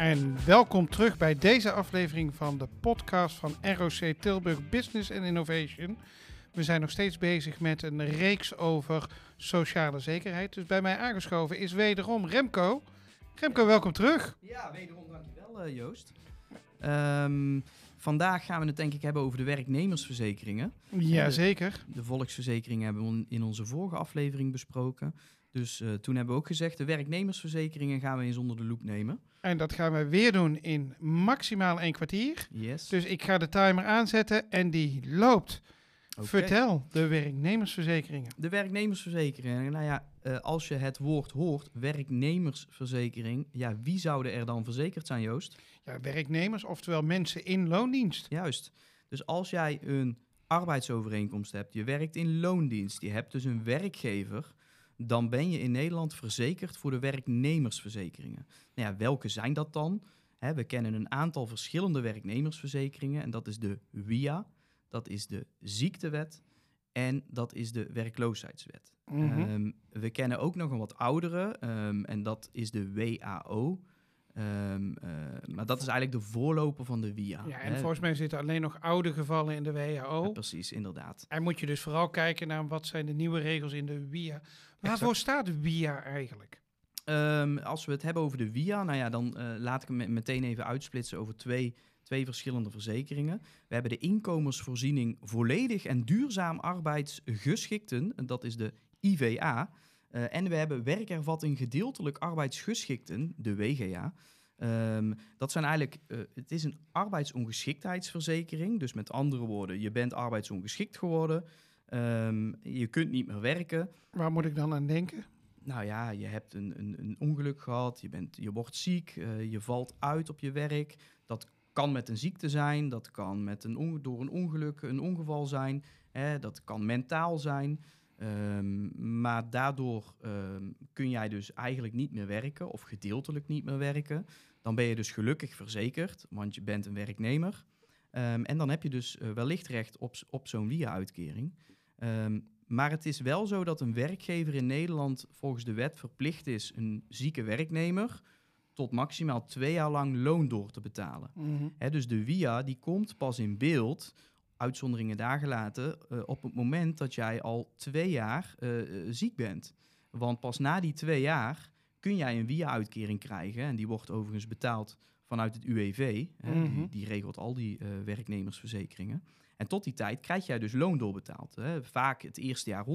En welkom terug bij deze aflevering van de podcast van ROC Tilburg Business and Innovation. We zijn nog steeds bezig met een reeks over sociale zekerheid. Dus bij mij aangeschoven is wederom Remco. Remco, welkom terug. Ja, wederom dankjewel uh, Joost. Um, vandaag gaan we het denk ik hebben over de werknemersverzekeringen. Jazeker. De, de volksverzekering hebben we in onze vorige aflevering besproken. Dus uh, toen hebben we ook gezegd, de werknemersverzekeringen gaan we eens onder de loep nemen. En dat gaan we weer doen in maximaal één kwartier. Yes. Dus ik ga de timer aanzetten en die loopt. Okay. Vertel, de werknemersverzekeringen. De werknemersverzekeringen. Nou ja, uh, als je het woord hoort, werknemersverzekering. Ja, wie zouden er dan verzekerd zijn, Joost? Ja, werknemers, oftewel mensen in loondienst. Juist. Dus als jij een arbeidsovereenkomst hebt, je werkt in loondienst, je hebt dus een werkgever dan ben je in Nederland verzekerd voor de werknemersverzekeringen. Nou ja, welke zijn dat dan? He, we kennen een aantal verschillende werknemersverzekeringen en dat is de WIA, dat is de ziektewet en dat is de werkloosheidswet. Mm -hmm. um, we kennen ook nog een wat oudere um, en dat is de WAO. Um, uh, maar dat is eigenlijk de voorloper van de WIA. Ja, en hè? volgens mij zitten alleen nog oude gevallen in de WHO. Ja, precies, inderdaad. En moet je dus vooral kijken naar wat zijn de nieuwe regels in de WIA. Waarvoor staat de WIA eigenlijk? Um, als we het hebben over de WIA, nou ja, dan uh, laat ik hem meteen even uitsplitsen over twee, twee verschillende verzekeringen. We hebben de inkomensvoorziening volledig en duurzaam arbeidsgeschikten, en dat is de IVA. Uh, en we hebben werkervatting gedeeltelijk arbeidsgeschikten, de WGA. Um, dat zijn eigenlijk, uh, het is een arbeidsongeschiktheidsverzekering. Dus met andere woorden, je bent arbeidsongeschikt geworden. Um, je kunt niet meer werken. Waar moet ik dan aan denken? Nou ja, je hebt een, een, een ongeluk gehad, je, bent, je wordt ziek, uh, je valt uit op je werk. Dat kan met een ziekte zijn, dat kan met een door een ongeluk, een ongeval zijn. Hè, dat kan mentaal zijn. Um, maar daardoor um, kun jij dus eigenlijk niet meer werken of gedeeltelijk niet meer werken. Dan ben je dus gelukkig verzekerd, want je bent een werknemer. Um, en dan heb je dus uh, wellicht recht op, op zo'n WIA-uitkering. maar het is wel zo dat een werkgever in Nederland volgens de wet verplicht is een zieke werknemer tot maximaal twee jaar lang loon door te betalen. Mm -hmm. He, dus de WIA die komt pas in beeld uitzonderingen daar gelaten, uh, op het moment dat jij al twee jaar uh, ziek bent. Want pas na die twee jaar kun jij een WIA-uitkering krijgen. En die wordt overigens betaald vanuit het UWV. Mm -hmm. die, die, regelt al die uh, werknemersverzekeringen. En tot die tijd krijg jij dus loon doorbetaald. Hè. Vaak het eerste jaar 100%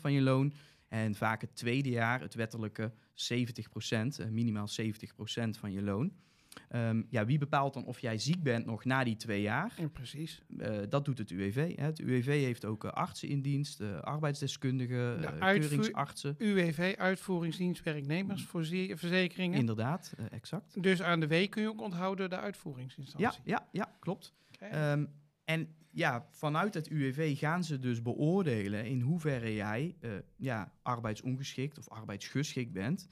van je loon. En vaak het tweede jaar het wettelijke 70%, minimaal 70% van je loon. Um, ja, wie bepaalt dan of jij ziek bent nog na die twee jaar? Ja, precies. Uh, dat doet het UWV. Hè. Het UWV heeft ook uh, artsen in dienst, uh, arbeidsdeskundigen, keuringsartsen. UWV, Uitvoeringsdienst Werknemersverzekeringen. Inderdaad, exact. Dus aan de W kun je ook onthouden de uitvoeringsinstantie. Ja, ja, ja klopt. Okay. Um, en ja, vanuit het UWV gaan ze dus beoordelen in hoeverre jij ja, arbeidsongeschikt of arbeidsgeschikt bent.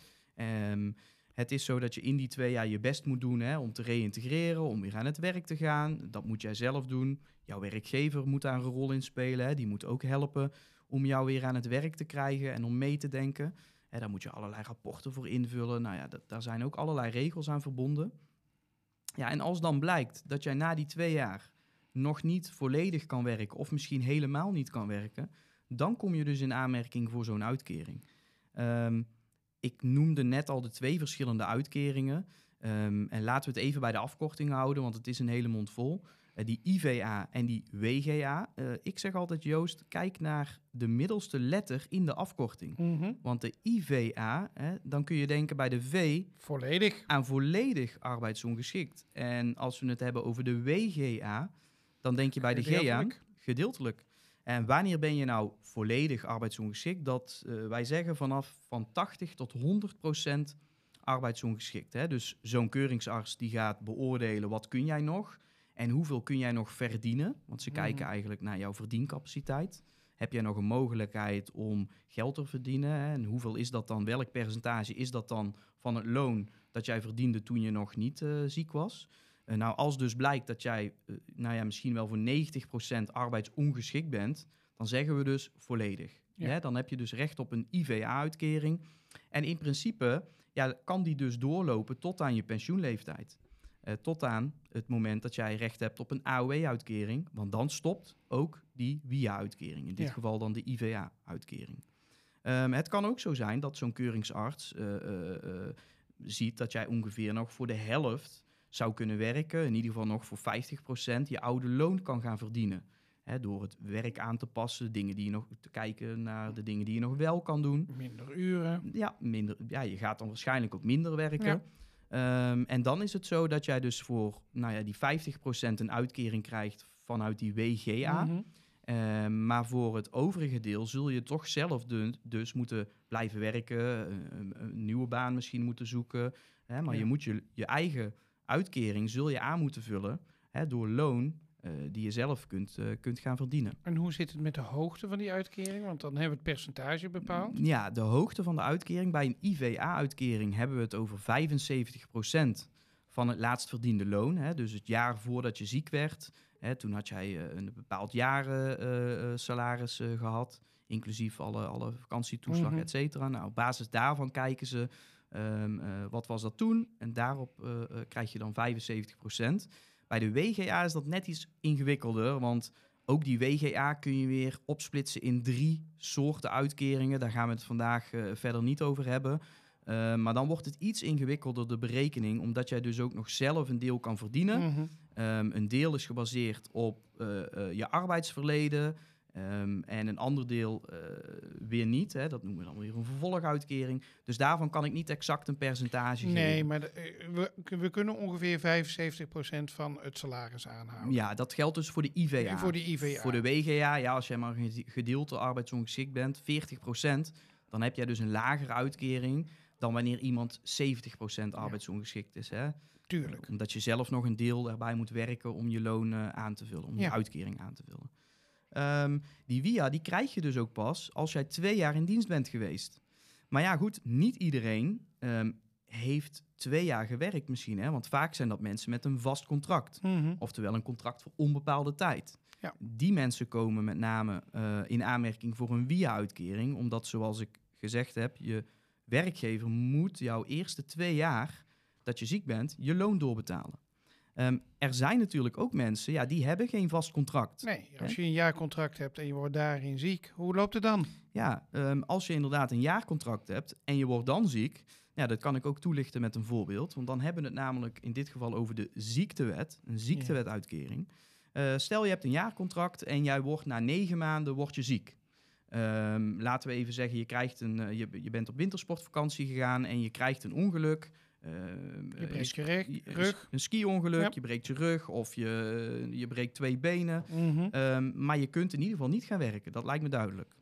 Um, het is zo dat je in die twee jaar je best moet doen hè, om te reïntegreren, om weer aan het werk te gaan. Dat moet jij zelf doen. Jouw werkgever moet daar een rol in spelen. Hè. Die moet ook helpen om jou weer aan het werk te krijgen en om mee te denken. Hè, daar moet je allerlei rapporten voor invullen. Nou ja, daar zijn ook allerlei regels aan verbonden. Ja, en als dan blijkt dat jij na die twee jaar nog niet volledig kan werken of misschien helemaal niet kan werken, dan kom je dus in aanmerking voor zo'n uitkering. Um, ik noemde net al de twee verschillende uitkeringen. Um, en laten we het even bij de afkorting houden, want het is een hele mond vol. Uh, die IVA en die WGA. Uh, ik zeg altijd, Joost, kijk naar de middelste letter in de afkorting. Mhm. Mm -hmm. Want de IVA, hè, dan kun je denken bij de V... Volledig. Aan volledig arbeidsongeschikt. En als we het hebben over de WGA, dan denk je bij de G aan... Gedeeltelijk. En wanneer ben je nou volledig arbeidsongeschikt? Dat uh, wij zeggen vanaf van 80 tot 100 procent arbeidsongeschikt. Hè? Dus zo'n keuringsarts die gaat beoordelen wat kun jij nog en hoeveel kun jij nog verdienen. Want ze mm. kijken eigenlijk naar jouw verdiencapaciteit. Heb jij nog een mogelijkheid om geld te verdienen? Hè? En hoeveel is dat dan? Welk percentage is dat dan van het loon dat jij verdiende toen je nog niet uh, ziek was? Uh, nou, als dus blijkt dat jij uh, nou ja, misschien wel voor 90% arbeidsongeschikt bent, dan zeggen we dus volledig. Ja. Ja, dan heb je dus recht op een IVA-uitkering. En in principe ja, kan die dus doorlopen tot aan je pensioenleeftijd. Eh, tot aan het moment dat jij recht hebt op een AOW-uitkering. Want dan stopt ook die WIA-uitkering. In dit Ja. geval dan de IVA-uitkering. Ehm, het kan ook zo zijn dat zo'n keuringsarts eh, eh, eh, ziet dat jij ongeveer nog voor de helft zou kunnen werken. In ieder geval nog voor 50% je oude loon kan gaan verdienen. Hè, door het werk aan te passen, dingen die je nog te kijken naar de dingen die je nog wel kan doen. Minder uren. Ja, minder, ja, je gaat dan waarschijnlijk ook minder werken. Ja. Ehm, en dan is het zo dat jij dus voor nou ja, die 50% een uitkering krijgt vanuit die WGA. Mhm. Ehm, maar voor het overige deel zul je toch zelf de- dus moeten blijven werken, een, een- een nieuwe baan misschien moeten zoeken. Hè, maar Ja. je moet je, je eigen uitkering zul je aan moeten vullen hè, door loon eh, die je zelf kunt, eh, kunt gaan verdienen. En hoe zit het met de hoogte van die uitkering? Want dan hebben we het percentage bepaald. Ja, de hoogte van de uitkering. Bij een IVA-uitkering hebben we het over 75% van het laatst verdiende loon. Hè, dus het jaar voordat je ziek werd. Hè, toen had jij eh, een bepaald jaren eh, salaris eh, gehad. Inclusief alle, alle vakantietoeslag, Mhm. et cetera. Nou, op basis daarvan kijken ze ehm, eh, wat was dat toen. En daarop eh, eh, krijg je dan 75%. Bij de WGA is dat net iets ingewikkelder. Want ook die WGA kun je weer opsplitsen in drie soorten uitkeringen. Daar gaan we het vandaag verder niet over hebben. Eh, maar dan wordt het iets ingewikkelder, de berekening, omdat jij dus ook nog zelf een deel kan verdienen. Mhm. Ehm, een deel is gebaseerd op je arbeidsverleden. Ehm, en een ander deel eh, weer niet. Hè. Dat noemen we dan weer een vervolguitkering. Dus daarvan kan ik niet exact een percentage Nee, geven. maar de- eh, we, we kunnen ongeveer 75% van het salaris aanhouden. Ja, dat geldt dus voor de IVA. Voor de IVA. Voor de WGA, ja, als jij maar een gede- gedeelte arbeidsongeschikt bent, 40%, dan heb jij dus een lagere uitkering dan wanneer iemand 70% arbeidsongeschikt is. Hè? Tuurlijk. Omdat je zelf nog een deel daarbij moet werken om je loon eh, aan te vullen, om Ja. je uitkering aan te vullen. Ehm, die WIA, die krijg je dus ook pas als jij twee jaar in dienst bent geweest. Maar ja, goed, niet iedereen ehm, heeft twee jaar gewerkt misschien. Hè? Want vaak zijn dat mensen met een vast contract. Mhm. Oftewel een contract voor onbepaalde tijd. Ja. Die mensen komen met name eh, in aanmerking voor een WIA-uitkering. Omdat, zoals ik gezegd heb, je werkgever moet jouw eerste twee jaar dat je ziek bent, je loon doorbetalen. Ehm, er zijn natuurlijk ook mensen, ja, die hebben geen vast contract. Nee, als je een jaarcontract hebt en je wordt daarin ziek, hoe loopt het dan? Ja, ehm, als je inderdaad een jaarcontract hebt en je wordt dan ziek, ja, dat kan ik ook toelichten met een voorbeeld. Want dan hebben we het namelijk in dit geval over de ziektewet, een ziektewetuitkering. Eh, stel je hebt een jaarcontract en jij wordt na negen maanden wordt je ziek. Ehm, laten we even zeggen, je, krijgt een, eh, je, je bent op wintersportvakantie gegaan en je krijgt een ongeluk. Ehm, Je eh, breekt je rug. Een ski-ongeluk, Ja. je breekt je rug of je, je breekt twee benen. Mhm. Ehm, maar je kunt in ieder geval niet gaan werken, dat lijkt me duidelijk.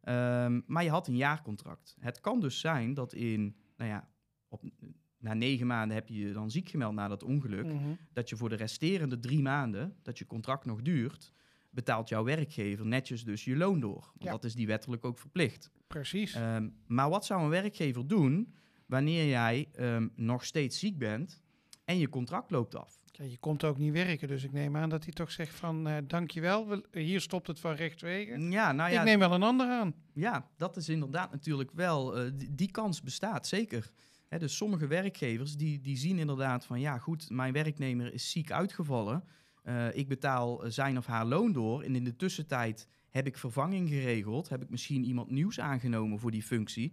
Ehm, maar je had een jaarcontract. Het kan dus zijn dat in, nou ja, op, na negen maanden heb je je dan ziek gemeld na dat ongeluk. Mhm. Dat je voor de resterende drie maanden, dat je contract nog duurt, betaalt jouw werkgever netjes dus je loon door. Want Ja. dat is die wettelijk ook verplicht. Precies. Ehm, maar wat zou een werkgever doen wanneer jij ehm, nog steeds ziek bent en je contract loopt af? Ja, je komt ook niet werken, dus ik neem aan dat hij toch zegt van eh dankjewel, we, hier stopt het van rechtswege. Ja, nou ja, ik neem wel een ander aan. Ja, dat is inderdaad natuurlijk wel, eh, die, die kans bestaat zeker. Hè, dus sommige werkgevers die, die zien inderdaad van, ja goed, mijn werknemer is ziek uitgevallen. Eh, ik betaal zijn of haar loon door en in de tussentijd heb ik vervanging geregeld. Heb ik misschien iemand nieuws aangenomen voor die functie.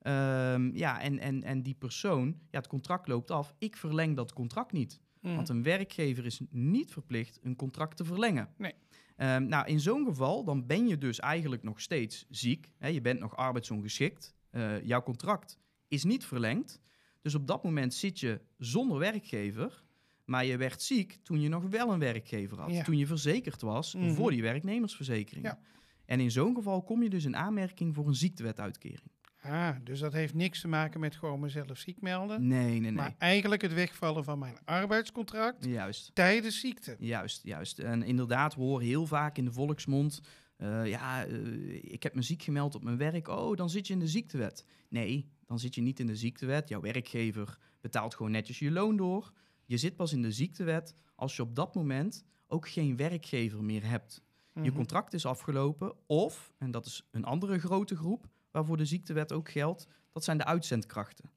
Ehm, ja, en, en, en die persoon, ja, het contract loopt af. Ik verleng dat contract niet. Mhm. Want een werkgever is niet verplicht een contract te verlengen. Nee. Ehm, nou, in zo'n geval, dan ben je dus eigenlijk nog steeds ziek. Hè? Je bent nog arbeidsongeschikt. Eh, jouw contract is niet verlengd. Dus op dat moment zit je zonder werkgever. Maar je werd ziek toen je nog wel een werkgever had. Ja. Toen je verzekerd was Mhm. voor die werknemersverzekering. Ja. En in zo'n geval kom je dus in aanmerking voor een ziektewetuitkering. Ah, dus dat heeft niks te maken met gewoon mezelf ziek melden. Nee, nee, nee. Maar eigenlijk het wegvallen van mijn arbeidscontract Juist. tijdens ziekte. Juist, juist. En inderdaad, we horen heel vaak in de volksmond... eh, ja, eh, ik heb me ziek gemeld op mijn werk. Oh, dan zit je in de ziektewet. Nee, dan zit je niet in de ziektewet. Jouw werkgever betaalt gewoon netjes je loon door. Je zit pas in de ziektewet als je op dat moment ook geen werkgever meer hebt. Je Mhm. contract is afgelopen of, en dat is een andere grote groep waarvoor de ziektewet ook geldt, dat zijn de uitzendkrachten.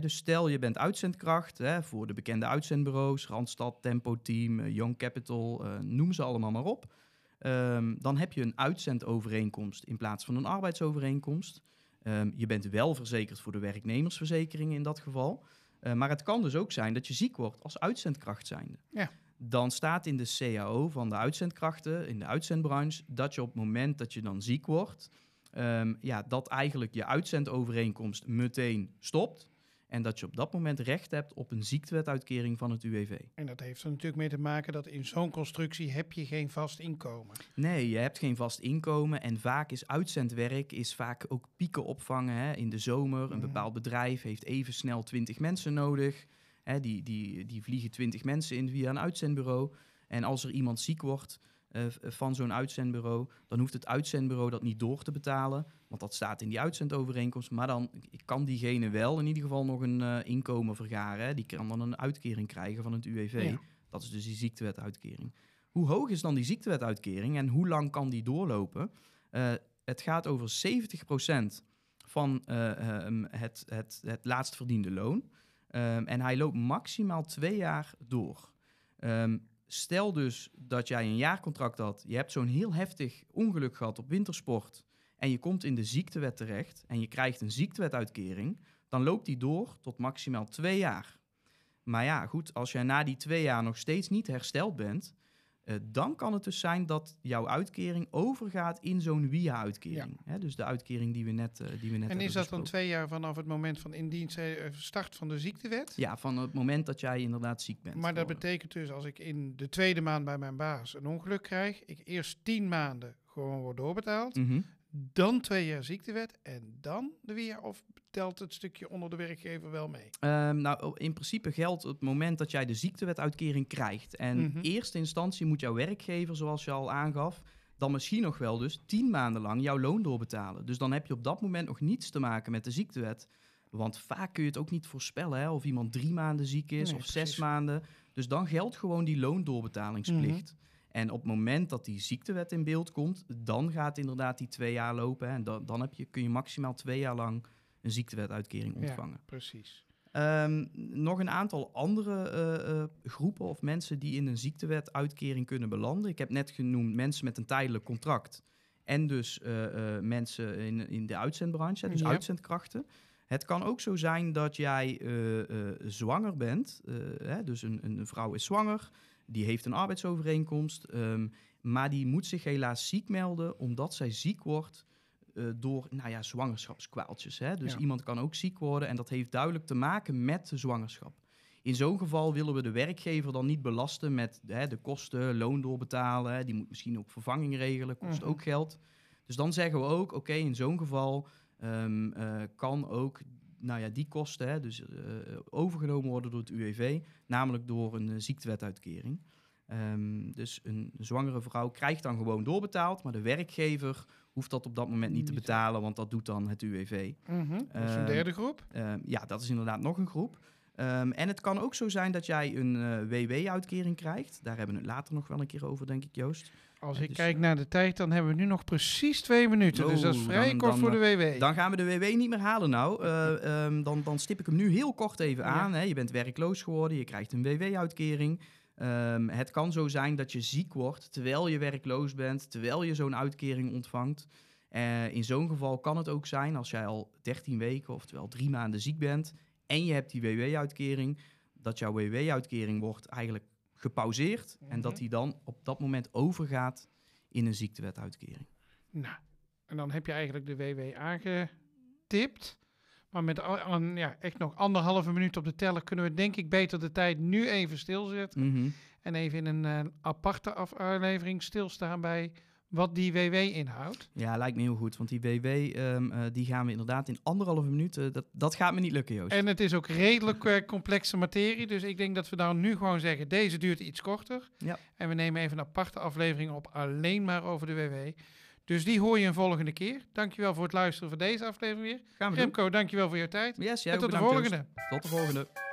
Dus stel je bent uitzendkracht voor de bekende uitzendbureaus, Randstad, Tempo Team, eh, Young Capital, eh, noem ze allemaal maar op. Ehm, dan heb je een uitzendovereenkomst in plaats van een arbeidsovereenkomst. Ehm, je bent wel verzekerd voor de werknemersverzekering in dat geval. Eh, maar het kan dus ook zijn dat je ziek wordt als uitzendkracht zijnde. Ja. Dan staat in de CAO van de uitzendkrachten, in de uitzendbranche, dat je op het moment dat je dan ziek wordt, ehm, ja, dat eigenlijk je uitzendovereenkomst meteen stopt. En dat je op dat moment recht hebt op een ziektewetuitkering van het UWV. En dat heeft er natuurlijk mee te maken dat in zo'n constructie heb je geen vast inkomen. Nee, je hebt geen vast inkomen. En vaak is uitzendwerk is vaak ook pieken opvangen. Hè. In de zomer, een Mhm. bepaald bedrijf heeft even snel 20 mensen nodig. Hè, die, die, die vliegen 20 mensen in via een uitzendbureau. En als er iemand ziek wordt eh, van zo'n uitzendbureau, dan hoeft het uitzendbureau dat niet door te betalen. Want dat staat in die uitzendovereenkomst. Maar dan kan diegene wel in ieder geval nog een eh, inkomen vergaren. Hè. Die kan dan een uitkering krijgen van het UWV. Ja. Dat is dus die ziektewetuitkering. Hoe hoog is dan die ziektewetuitkering en hoe lang kan die doorlopen? Eh, het gaat over 70% van eh, ehm, het, het, het laatst verdiende loon. Ehm, en hij loopt maximaal twee jaar door. Ehm, stel dus dat jij een jaarcontract had. Je hebt zo'n heel heftig ongeluk gehad op wintersport. En je komt in de ziektewet terecht en je krijgt een ziektewetuitkering. Dan loopt die door tot maximaal twee jaar. Maar ja, goed, als jij na die twee jaar nog steeds niet hersteld bent, eh, dan kan het dus zijn dat jouw uitkering overgaat in zo'n WIA-uitkering. Dus de uitkering die we net, eh, die we net En hebben is dat dan twee jaar vanaf het moment van indienst eh, start van de ziektewet? Ja, van het moment dat jij inderdaad ziek bent. Maar dat betekent dus als ik in de tweede maand bij mijn baas een ongeluk krijg, ik eerst tien maanden gewoon word doorbetaald, Mhm. Dan twee jaar ziektewet en dan de weer of telt het stukje onder de werkgever wel mee? Ehm, nou, in principe geldt het moment dat jij de ziektewetuitkering krijgt. En Mhm. eerste instantie moet jouw werkgever, zoals je al aangaf, dan misschien nog wel dus tien maanden lang jouw loon doorbetalen. Dus dan heb je op dat moment nog niets te maken met de ziektewet. Want vaak kun je het ook niet voorspellen hè, of iemand drie maanden ziek is Nee, of zes maanden. Dus dan geldt gewoon die loondoorbetalingsplicht. En op het moment dat die ziektewet in beeld komt, dan gaat inderdaad die twee jaar lopen. Hè, en dan, dan heb je, kun je maximaal twee jaar lang een ziektewetuitkering Ja. ontvangen. Precies. Ehm, nog een aantal andere eh, eh, groepen of mensen die in een ziektewetuitkering kunnen belanden. Ik heb net genoemd mensen met een tijdelijk contract. En dus eh, mensen in, in de uitzendbranche, dus Ja. uitzendkrachten. Het kan ook zo zijn dat jij zwanger bent. hè, dus een, een vrouw is zwanger, die heeft een arbeidsovereenkomst. ehm, maar die moet zich helaas ziek melden omdat zij ziek wordt eh, door nou ja, zwangerschapskwaaltjes. Hè? Dus Ja. iemand kan ook ziek worden en dat heeft duidelijk te maken met de zwangerschap. In zo'n geval willen we de werkgever dan niet belasten met hè, de kosten, loon doorbetalen. Die moet misschien ook vervanging regelen, kost Mhm. ook geld. Dus dan zeggen we ook, oké, in zo'n geval ehm, eh, kan ook nou ja, die kosten hè, dus, eh, overgenomen worden door het UWV, namelijk door een eh, ziektewetuitkering. Ehm, dus een zwangere vrouw krijgt dan gewoon doorbetaald, maar de werkgever hoeft dat op dat moment niet te betalen, want dat doet dan het UWV. Mhm, Dat is een Ehm, derde groep. Ehm, ja, dat is inderdaad nog een groep. Ehm, en het kan ook zo zijn dat jij een eh, WW-uitkering krijgt. Daar hebben we het later nog wel een keer over, denk ik, Joost. Als ik dus- kijk naar de tijd, dan hebben we nu nog precies twee minuten. dus dat is Oh, vrij dan- kort dan, voor de WW. Dan gaan we de WW niet meer halen nou. Eh, ehm, dan, dan stip ik hem nu heel kort even Ja. aan. Hè. Je bent werkloos geworden, je krijgt een WW-uitkering. Ehm, het kan zo zijn dat je ziek wordt terwijl je werkloos bent, terwijl je zo'n uitkering ontvangt. Eh, in zo'n geval kan het ook zijn als jij al 13 weken, oftewel drie maanden ziek bent en je hebt die WW-uitkering, dat jouw WW-uitkering wordt eigenlijk gepauzeerd en dat Mhm. die dan op dat moment overgaat in een ziektewetuitkering. Nou, en dan heb je eigenlijk de WW aangetipt. Maar met ja, echt nog anderhalve minuut op de teller kunnen we denk ik beter de tijd nu even stilzetten. Mhm. En even in een eh, aparte aflevering stilstaan bij wat die WW inhoudt. Ja, lijkt me heel goed. Want die WW, ehm, eh, die gaan we inderdaad in anderhalve minuut... eh, dat, dat gaat me niet lukken, Joost. En het is ook redelijk eh, complexe materie. Dus ik denk dat we dan nu gewoon zeggen, deze duurt iets korter. Ja. En we nemen even een aparte aflevering op alleen maar over de WW. Dus die hoor je een volgende keer. Dankjewel voor het luisteren van deze aflevering weer. gaan we doen. Remco, dankjewel voor je tijd. Yes, jij en tot de volgende. Joost. Tot de volgende.